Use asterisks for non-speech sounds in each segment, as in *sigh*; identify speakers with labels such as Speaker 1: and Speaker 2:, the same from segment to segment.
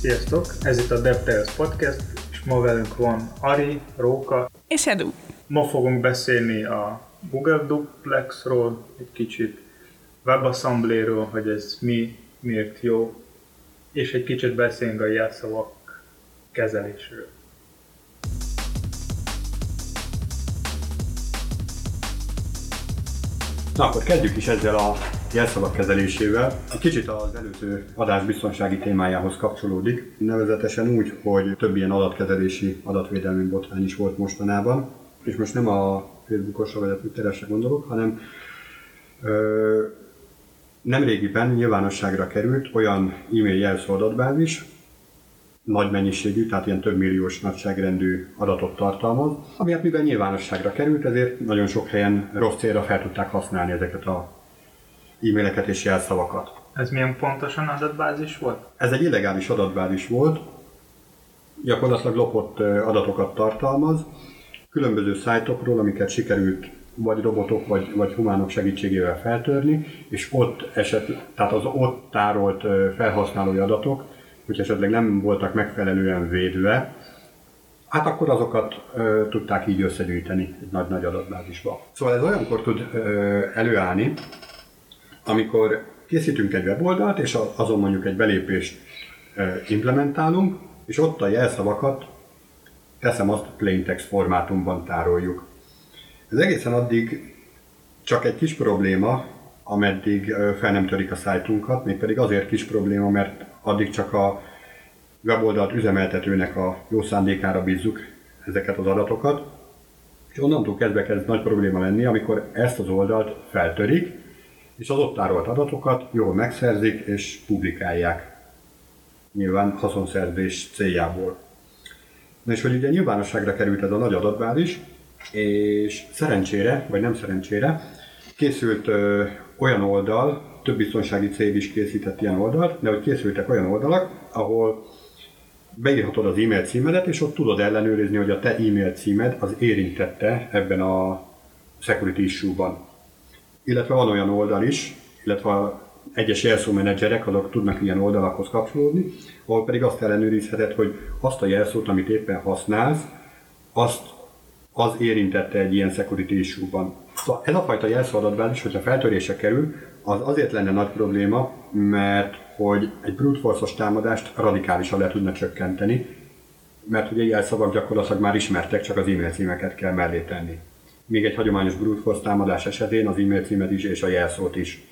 Speaker 1: Sziasztok! Ez itt a DevTales Podcast, és ma velünk van Ari, Róka
Speaker 2: és Edu.
Speaker 1: Ma fogunk beszélni a Google Duplexról, egy kicsit WebAssembly-ről, hogy ez mi, miért jó, és egy kicsit beszélünk a jelszavak kezelésről.
Speaker 3: Na akkor kezdjük is ezzel a jelszavak kezelésével. Egy kicsit az előző adás biztonsági témájához kapcsolódik, nevezetesen úgy, hogy több ilyen adatkezelési, adatvédelmi botrány is volt mostanában, és most nem a Facebookosra vagy a Twitteresre gondolok, hanem ö, nemrégiben nyilvánosságra került olyan e-mail jelszó adatbázis, nagy mennyiségű, tehát ilyen több milliós nagyságrendű adatot tartalmaz, ami hát mivel nyilvánosságra került, ezért nagyon sok helyen rossz célra fel tudták használni ezeket a e-maileket és jelszavakat.
Speaker 1: Ez milyen pontosan adatbázis volt?
Speaker 3: Ez egy illegális adatbázis volt, gyakorlatilag lopott adatokat tartalmaz, különböző szájtokról, amiket sikerült vagy robotok, vagy, vagy humánok segítségével feltörni, és ott eset, tehát az ott tárolt felhasználói adatok hogy esetleg nem voltak megfelelően védve, hát akkor azokat ö, tudták így összegyűjteni egy nagy-nagy adatbázisba. Szóval ez olyankor tud ö, előállni, amikor készítünk egy weboldalt, és azon mondjuk egy belépést implementálunk, és ott a jelszavakat, teszem azt, plain text formátumban tároljuk. Ez egészen addig csak egy kis probléma, ameddig fel nem törik a szájtunkat, mégpedig azért kis probléma, mert addig csak a weboldalt üzemeltetőnek a jó szándékára bízzuk ezeket az adatokat, és onnantól kezdve kezd nagy probléma lenni, amikor ezt az oldalt feltörik, és az ott tárolt adatokat jól megszerzik és publikálják. Nyilván haszonszerzés céljából. Na és hogy ugye nyilvánosságra került ez a nagy adatbázis, és szerencsére, vagy nem szerencsére, készült ö, olyan oldal, több biztonsági cég is készített ilyen oldalt, de hogy készültek olyan oldalak, ahol beírhatod az e-mail címedet, és ott tudod ellenőrizni, hogy a te e-mail címed az érintette ebben a security issue-ban. Illetve van olyan oldal is, illetve egyes jelszó menedzserek, azok tudnak ilyen oldalakhoz kapcsolódni, ahol pedig azt ellenőrizheted, hogy azt a jelszót, amit éppen használsz, azt az érintette egy ilyen security issue-ban. Szóval ez a fajta jelszóadatbázis, hogyha feltörése kerül, az azért lenne nagy probléma, mert hogy egy brute force támadást radikálisan le tudna csökkenteni, mert ugye jelszavak gyakorlatilag már ismertek, csak az e-mail címeket kell mellé tenni. Még egy hagyományos brute force támadás esetén az e-mail címet is és a jelszót is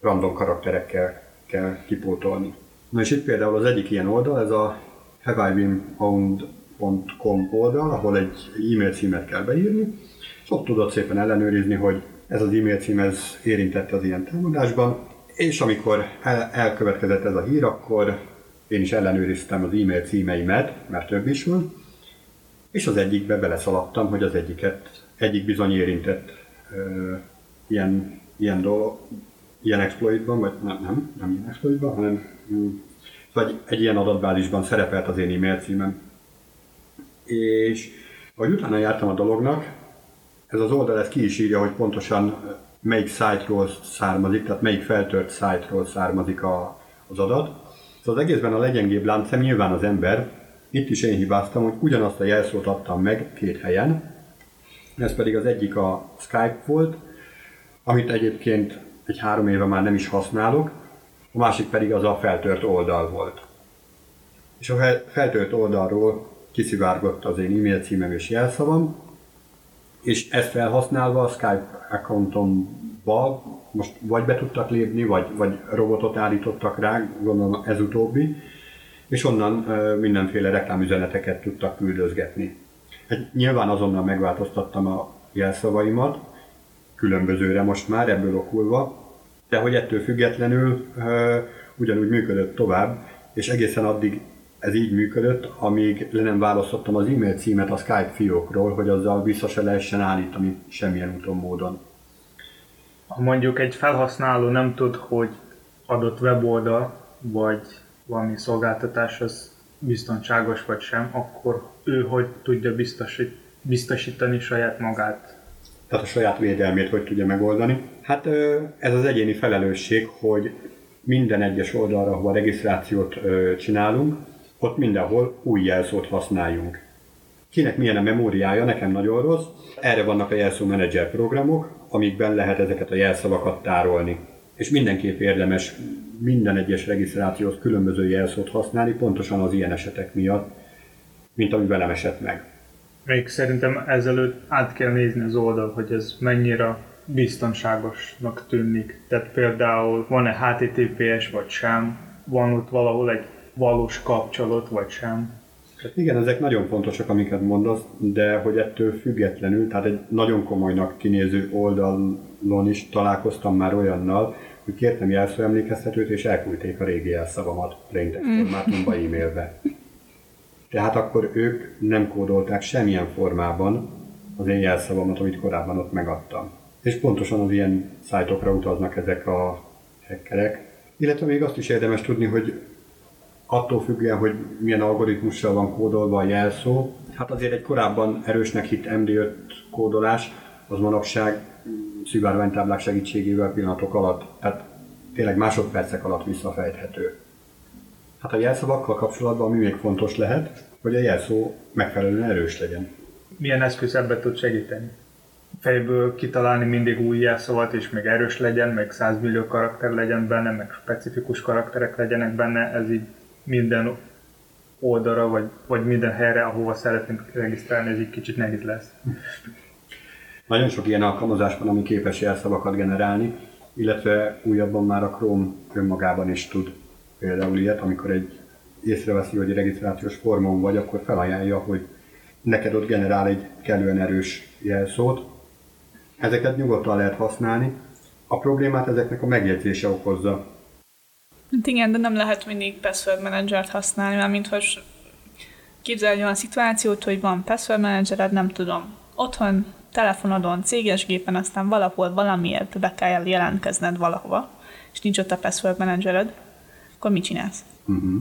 Speaker 3: random karakterekkel kell kipótolni. Na és itt például az egyik ilyen oldal, ez a haveibeenfound.com oldal, ahol egy e-mail címet kell beírni, és ott tudod szépen ellenőrizni, hogy ez az e-mail cím ez érintett az ilyen támadásban, és amikor el, elkövetkezett ez a hír, akkor én is ellenőriztem az e-mail címeimet, mert több is van, és az egyikbe beleszaladtam, hogy az egyiket, egyik bizony érintett ö, ilyen, ilyen dolog, ilyen exploitban, vagy nem, nem, nem ilyen exploitban, hanem vagy egy ilyen adatbázisban szerepelt az én e-mail címem. És ahogy utána jártam a dolognak, ez az oldal ez ki is írja, hogy pontosan melyik szájtról származik, tehát melyik feltört szájtról származik a, az adat. Szóval az egészben a legyengébb láncem nyilván az ember, itt is én hibáztam, hogy ugyanazt a jelszót adtam meg két helyen, ez pedig az egyik a Skype volt, amit egyébként egy három éve már nem is használok, a másik pedig az a feltört oldal volt. És a feltört oldalról kiszivárgott az én e-mail címem és jelszavam, és ezt felhasználva a Skype accountomba most vagy be tudtak lépni, vagy, vagy robotot állítottak rá, gondolom ez utóbbi, és onnan mindenféle reklámüzeneteket tudtak küldözgetni. Hát nyilván azonnal megváltoztattam a jelszavaimat, különbözőre most már ebből okulva, de hogy ettől függetlenül ugyanúgy működött tovább, és egészen addig ez így működött, amíg le nem választottam az e-mail címet a Skype fiókról, hogy azzal vissza se lehessen állítani semmilyen úton, módon.
Speaker 1: Ha mondjuk egy felhasználó nem tud, hogy adott weboldal, vagy valami szolgáltatás az biztonságos vagy sem, akkor ő hogy tudja biztosít, biztosítani saját magát?
Speaker 3: Tehát a saját védelmét hogy tudja megoldani? Hát ez az egyéni felelősség, hogy minden egyes oldalra, ahol regisztrációt csinálunk, ott mindenhol új jelszót használjunk. Kinek milyen a memóriája, nekem nagyon rossz. Erre vannak a jelszó menedzser programok, amikben lehet ezeket a jelszavakat tárolni. És mindenképp érdemes minden egyes regisztrációhoz különböző jelszót használni, pontosan az ilyen esetek miatt, mint ami velem esett meg.
Speaker 1: Még szerintem ezelőtt át kell nézni az oldal, hogy ez mennyire biztonságosnak tűnik. Tehát például van-e HTTPS vagy sem, van ott valahol egy valós kapcsolat vagy sem.
Speaker 3: Hát igen, ezek nagyon fontosak, amiket mondasz, de hogy ettől függetlenül, tehát egy nagyon komolynak kinéző oldalon is találkoztam már olyannal, hogy kértem jelszóemlékeztetőt, és elküldték a régi jelszavamat plaintext formátumba e-mailbe. Tehát akkor ők nem kódolták semmilyen formában az én jelszavamat, amit korábban ott megadtam. És pontosan az ilyen szájtokra utaznak ezek a hackerek. Illetve még azt is érdemes tudni, hogy attól függően, hogy milyen algoritmussal van kódolva a jelszó, hát azért egy korábban erősnek hitt MD5 kódolás, az manapság szivárványtáblák segítségével pillanatok alatt, tehát tényleg másodpercek alatt visszafejthető. Hát a jelszavakkal kapcsolatban mi még fontos lehet, hogy a jelszó megfelelően erős legyen.
Speaker 1: Milyen eszköz ebben tud segíteni? Fejből kitalálni mindig új jelszavat, és még erős legyen, meg 100 millió karakter legyen benne, meg specifikus karakterek legyenek benne, ez így minden oldalra, vagy, vagy minden helyre, ahova szeretnénk regisztrálni, ez így kicsit nehéz lesz.
Speaker 3: Nagyon sok ilyen alkalmazás van, ami képes jelszavakat generálni, illetve újabban már a Chrome önmagában is tud például ilyet, amikor egy észreveszi, hogy egy regisztrációs formon vagy, akkor felajánlja, hogy neked ott generál egy kellően erős jelszót. Ezeket nyugodtan lehet használni. A problémát ezeknek a megjegyzése okozza.
Speaker 2: Hát igen, de nem lehet mindig password managert használni, mert mint hogy képzelj olyan szituációt, hogy van password managered, nem tudom, otthon, telefonodon, céges gépen, aztán valahol valamiért be kell jelentkezned valahova, és nincs ott a password managered, akkor mit csinálsz?
Speaker 3: Uh-huh.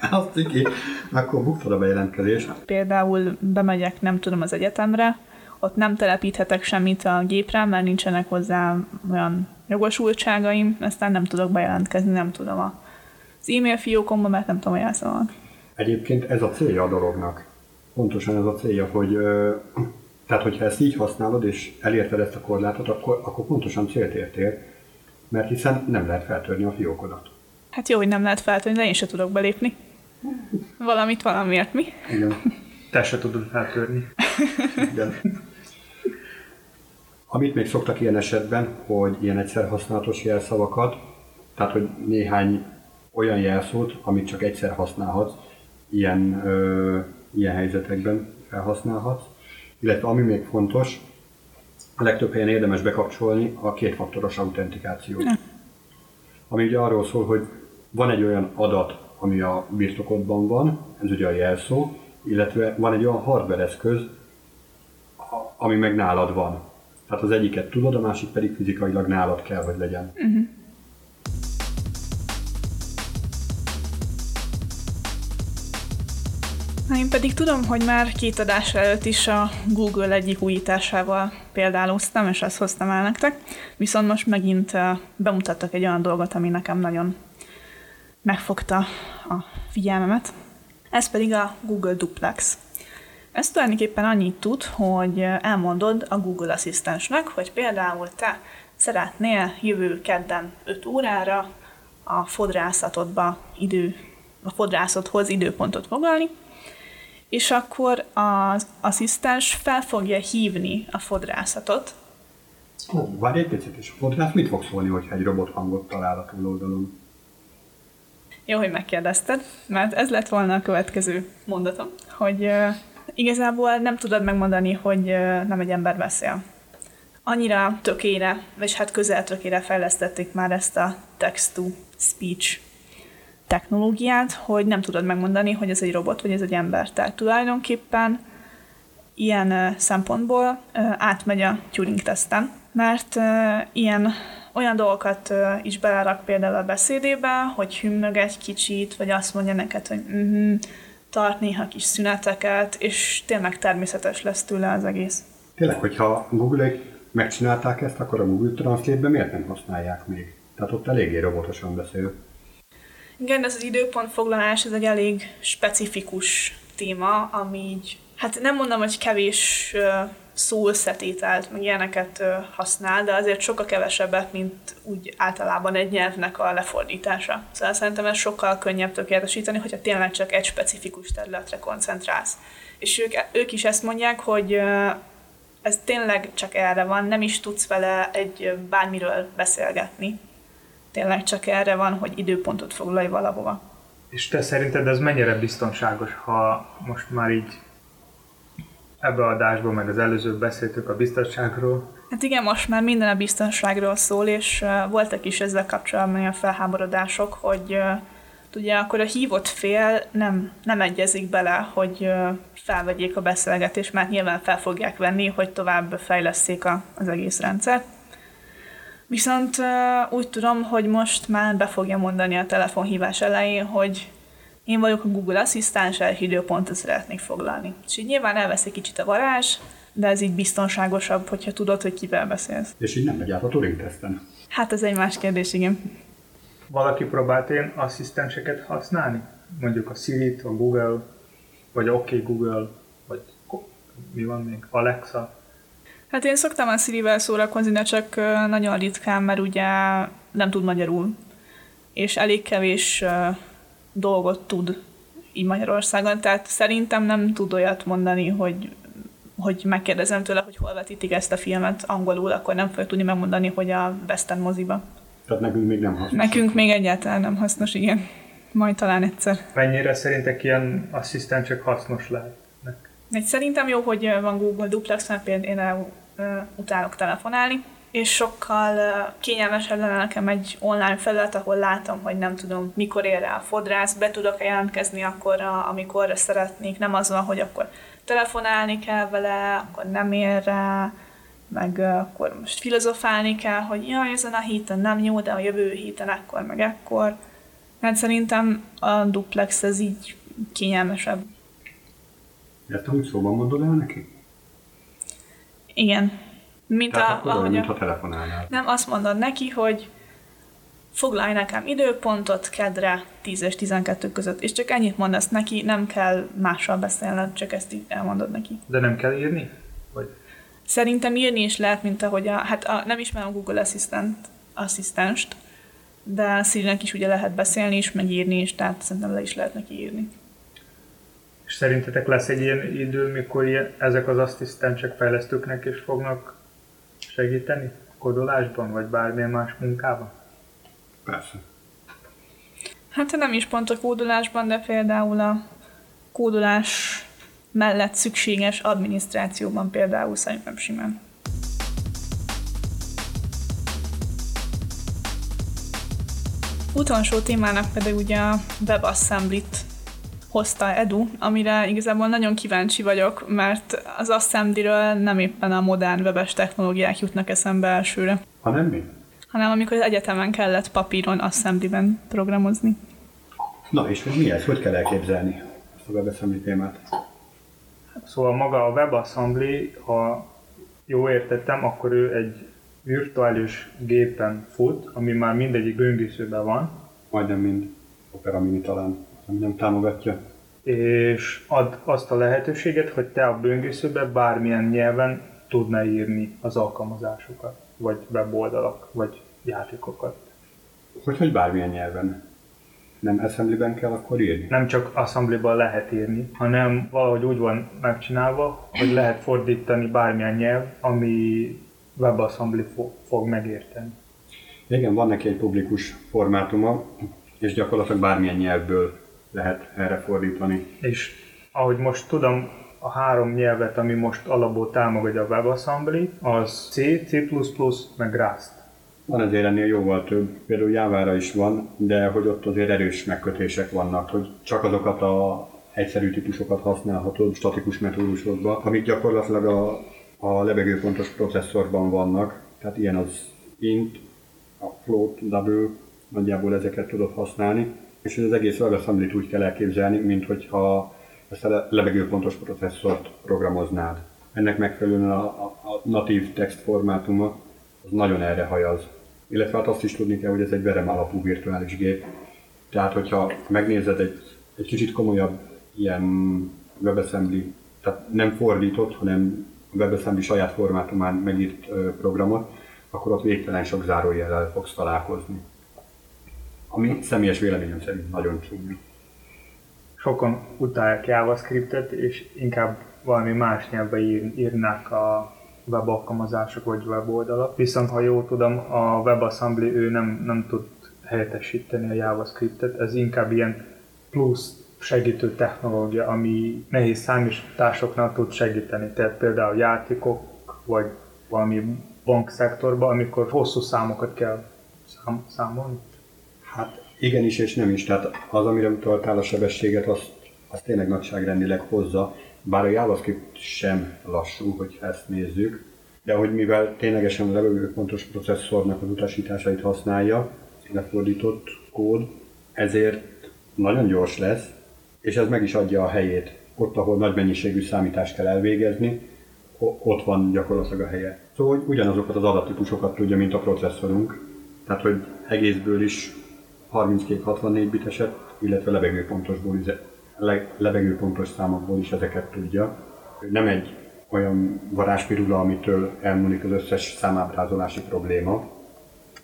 Speaker 3: *laughs* Azt iki, akkor buktad a bejelentkezést.
Speaker 2: Például bemegyek, nem tudom, az egyetemre, ott nem telepíthetek semmit a gépre, mert nincsenek hozzá olyan jogosultságaim, aztán nem tudok bejelentkezni, nem tudom a, az e-mail fiókomba, mert nem tudom a jelszavamat.
Speaker 3: Egyébként ez a célja a dolognak. Pontosan ez a célja, hogy tehát hogyha ezt így használod, és elérted ezt a korlátot, akkor, akkor pontosan célt értél, mert hiszen nem lehet feltörni a fiókodat.
Speaker 2: Hát jó, hogy nem lehet feltörni, de én se tudok belépni. Valamit valamiért, mi?
Speaker 3: Igen.
Speaker 1: Te se tudod feltörni. *laughs*
Speaker 3: Igen. Amit még szoktak ilyen esetben, hogy ilyen egyszer használatos jelszavakat, tehát hogy néhány olyan jelszót, amit csak egyszer használhatsz, ilyen, ö, ilyen helyzetekben felhasználhatsz. Illetve ami még fontos, a legtöbb helyen érdemes bekapcsolni a kétfaktoros autentikációt. Ami ugye arról szól, hogy van egy olyan adat, ami a birtokodban van, ez ugye a jelszó, illetve van egy olyan hardware eszköz, ami meg nálad van. Tehát az egyiket tudod, a másik pedig fizikailag nálad kell, hogy legyen.
Speaker 2: Na, én pedig tudom, hogy már két adás előtt is a Google egyik újításával példáloztam, és ezt hoztam el nektek. Viszont most megint bemutattak egy olyan dolgot, ami nekem nagyon megfogta a figyelmemet. Ez pedig a Google Duplex. Ez tulajdonképpen annyit tud, hogy elmondod a Google asszisztensnek, hogy például te szeretnél jövő kedden 5 órára a fodrászatodba idő, a fodrászathoz időpontot foglalni, és akkor az asszisztens fel fogja hívni a fodrászatot,
Speaker 3: Ó, várj egy picit, és a fodrász mit fog szólni, hogyha egy robot hangot talál a túloldalon?
Speaker 2: Jó, hogy megkérdezted, mert ez lett volna a következő mondatom, hogy igazából nem tudod megmondani, hogy nem egy ember beszél. Annyira tökére, vagy hát közel tökére fejlesztették már ezt a text-to-speech technológiát, hogy nem tudod megmondani, hogy ez egy robot, vagy ez egy ember. Tehát tulajdonképpen ilyen szempontból átmegy a Turing-teszten, mert ilyen olyan dolgokat is belerak például a beszédébe, hogy hümmög egy kicsit, vagy azt mondja neked, hogy uh-huh, tart néha kis szüneteket, és tényleg természetes lesz tőle az egész.
Speaker 3: Tényleg, hogyha google megcsinálták ezt, akkor a Google Translate-ben miért nem használják még? Tehát ott eléggé robotosan beszél.
Speaker 2: Igen, ez az időpontfoglalás, ez egy elég specifikus téma, ami így, hát nem mondom, hogy kevés szószetételt, meg ilyeneket használ, de azért sokkal kevesebbet, mint úgy általában egy nyelvnek a lefordítása. Szóval szerintem ez sokkal könnyebb tökéletesíteni, hogyha tényleg csak egy specifikus területre koncentrálsz. És ők, ők is ezt mondják, hogy ez tényleg csak erre van, nem is tudsz vele egy bármiről beszélgetni. Tényleg csak erre van, hogy időpontot foglalj valahova.
Speaker 1: És te szerinted ez mennyire biztonságos, ha most már így ebbe a adásban, meg az előző beszéltük a biztonságról?
Speaker 2: Hát igen, most már minden a biztonságról szól, és voltak is ezzel kapcsolatban a felháborodások, hogy ugye akkor a hívott fél nem, nem egyezik bele, hogy felvegyék a beszélgetést, mert nyilván fel fogják venni, hogy tovább fejleszték a, az egész rendszert. Viszont úgy tudom, hogy most már be fogja mondani a telefonhívás elején, hogy én vagyok a Google Asszisztens, egy időpontot szeretnék foglalni. És így nyilván elvesz egy kicsit a varázs, de ez így biztonságosabb, hogyha tudod, hogy kivel beszélsz.
Speaker 3: És így nem megy át a Turing-teszten.
Speaker 2: Hát ez egy más kérdés, igen.
Speaker 1: Valaki próbált én asszisztenseket használni? Mondjuk a Siri-t, a Google, vagy OK Google, vagy mi van még? Alexa?
Speaker 2: Hát én szoktam a Siri-vel szórakozni, de csak nagyon ritkán, mert ugye nem tud magyarul. És elég kevés dolgot tud így Magyarországon, tehát szerintem nem tud olyat mondani, hogy hogy megkérdezem tőle, hogy hol vetítik ezt a filmet angolul, akkor nem fogja tudni megmondani, hogy a West End moziba.
Speaker 3: Tehát nekünk még nem hasznos.
Speaker 2: Nekünk még egyáltalán nem hasznos, igen. Majd talán egyszer.
Speaker 1: Mennyire szerintek ilyen asszisztensek hasznos lehetnek?
Speaker 2: Egy szerintem jó, hogy van Google Duplex, mert például én utálok telefonálni, és sokkal kényelmesebb lenne nekem egy online felület, ahol látom, hogy nem tudom, mikor ér rá a fodrász, be tudok jelentkezni akkor, amikor szeretnék, nem az van, hogy akkor telefonálni kell vele, akkor nem ér rá, meg akkor most filozofálni kell, hogy jaj, ezen a héten nem jó, de a jövő héten ekkor, meg ekkor. Hát szerintem a duplex ez így kényelmesebb.
Speaker 3: Ezt úgy szóban mondod el neki?
Speaker 2: Igen. Mint
Speaker 3: Tehát
Speaker 2: a,
Speaker 3: akkor
Speaker 2: ahogy
Speaker 3: mintha telefonálnál.
Speaker 2: nem, azt mondod neki, hogy foglalj nekem időpontot kedre 10 és 12 között, és csak ennyit mondasz neki, nem kell mással beszélned, csak ezt így elmondod neki.
Speaker 1: De nem kell írni? Vagy
Speaker 2: Szerintem írni is lehet, mint ahogy a, hát a, nem ismerem a Google Assistant, asszisztenst, de Siri-nek is ugye lehet beszélni is, meg írni is, tehát szerintem le is lehet neki írni.
Speaker 1: És szerintetek lesz egy ilyen idő, mikor ilyen, ezek az asszisztensek fejlesztőknek is fognak segíteni? Kodolásban, vagy bármilyen más munkában?
Speaker 3: Persze.
Speaker 2: Hát nem is pont a kódolásban, de például a kódolás mellett szükséges adminisztrációban például szerintem simán. Utolsó témának pedig ugye a WebAssembly-t hozta Edu, amire igazából nagyon kíváncsi vagyok, mert az Assembly-ről nem éppen a modern webes technológiák jutnak eszembe elsőre,
Speaker 3: Ha nem mi?
Speaker 2: hanem amikor az egyetemen kellett papíron Assembly-ben programozni.
Speaker 3: Na és hogy mi ez? Hogy kell elképzelni ezt a WebAssembly témát?
Speaker 1: Szóval maga a WebAssembly, ha jól értettem, akkor ő egy virtuális gépen fut, ami már mindegyik böngészőben van,
Speaker 3: Majdnem mind Opera Mini talán, ami nem támogatja.
Speaker 1: és ad azt a lehetőséget, hogy te a böngészőben bármilyen nyelven tudnál írni az alkalmazásokat, vagy weboldalak, vagy játékokat.
Speaker 3: Hogy, hogy bármilyen nyelven. Nem assemblyben kell akkor írni?
Speaker 1: Nem csak assemblyban lehet írni, hanem valahogy úgy van megcsinálva, hogy lehet fordítani bármilyen nyelv, ami WebAssembly fo- fog megérteni.
Speaker 3: Igen, van neki egy publikus formátuma, és gyakorlatilag bármilyen nyelvből lehet erre fordítani.
Speaker 1: És ahogy most tudom, a három nyelvet, ami most alapból támogatja a WebAssembly, az C, C++, meg Rust.
Speaker 3: Van azért ennél jóval több, például Java-ra is van, de hogy ott azért erős megkötések vannak, hogy csak azokat a egyszerű típusokat használhatod statikus metódusokba, amik gyakorlatilag a, a levegőpontos processzorban vannak, tehát ilyen az int, a float, double, nagyjából ezeket tudod használni, és az egész WebAssembly-t úgy kell elképzelni, mint hogyha ezt a le- levegőpontos processzort programoznád. Ennek megfelelően a, a, a natív text formátuma az nagyon erre hajaz. Illetve hát azt is tudni kell, hogy ez egy verem alapú virtuális gép, Tehát, hogyha megnézed egy, egy kicsit komolyabb ilyen WebAssembly, tehát nem fordított, hanem WebAssembly saját formátumán megírt programot, akkor ott végtelen sok zárójellel fogsz találkozni. Ami személyes véleményem szerint nagyon csúnya.
Speaker 1: Sokan utálják JavaScriptet, és inkább valami más nyelvbe ír, írnák a web alkalmazások vagy weboldalak. Viszont ha jól tudom, a WebAssembly ő nem, nem tud helyettesíteni a JavaScriptet, ez inkább ilyen plusz segítő technológia, ami nehéz számításoknál tud segíteni. Tehát például játékok, vagy valami bankszektorban, amikor hosszú számokat kell szám, számolni.
Speaker 3: Hát igenis és nem is. Tehát az, amire utaltál a sebességet, azt, azt tényleg nagyságrendileg hozza, bár a JavaScript sem lassú, hogy ezt nézzük, de hogy mivel ténylegesen a levegőpontos processzornak az utasításait használja, lefordított kód, ezért nagyon gyors lesz, és ez meg is adja a helyét. Ott, ahol nagy mennyiségű számítást kell elvégezni, ott van gyakorlatilag a helye. Szóval ugyanazokat az adattípusokat tudja, mint a processzorunk, tehát hogy egészből is 32-64 biteset, illetve levegőpontosból is, le, levegőpontos számokból is ezeket tudja. Nem egy olyan varázspirula, amitől elmúlik az összes számábrázolási probléma,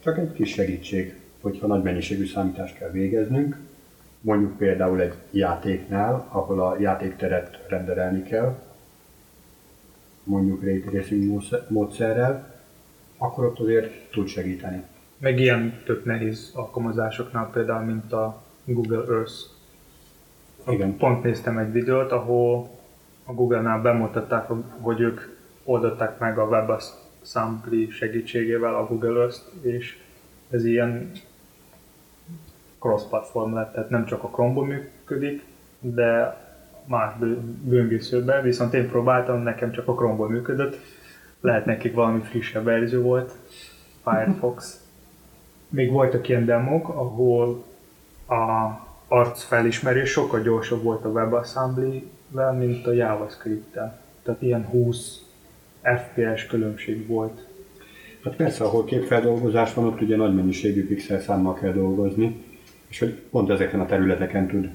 Speaker 3: csak egy kis segítség, hogyha nagy mennyiségű számítást kell végeznünk, mondjuk például egy játéknál, ahol a játékteret renderelni kell, mondjuk ray tracing módszerrel, akkor ott azért tud segíteni.
Speaker 1: Meg ilyen tök nehéz alkalmazásoknál például, mint a Google Earth. Igen. Pont néztem egy videót, ahol a Google-nál bemutatták, hogy ők oldották meg a WebAssembly segítségével a Google earth és ez ilyen cross-platform lett, tehát nem csak a Chrome-ból működik, de más böngészőben, viszont én próbáltam, nekem csak a Chrome-ból működött, lehet nekik valami frissebb verzió volt, Firefox. *laughs* Még voltak ilyen demok, ahol a arc felismerés sokkal gyorsabb volt a WebAssembly-vel, mint a JavaScript-tel. Tehát ilyen 20 FPS különbség volt.
Speaker 3: Hát persze, ahol képfeldolgozás van, ott ugye nagy mennyiségű pixel számmal kell dolgozni, és hogy pont ezeken a területeken tud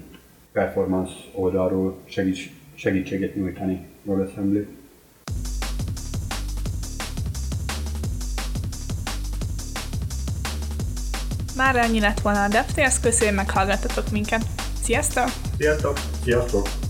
Speaker 3: performance oldalról segíts, segítséget nyújtani WebAssembly.
Speaker 2: Már ennyi lett volna a DevTales, köszönöm meghallgattatok minket. Sziasztok!
Speaker 1: Sziasztok!
Speaker 3: Sziasztok!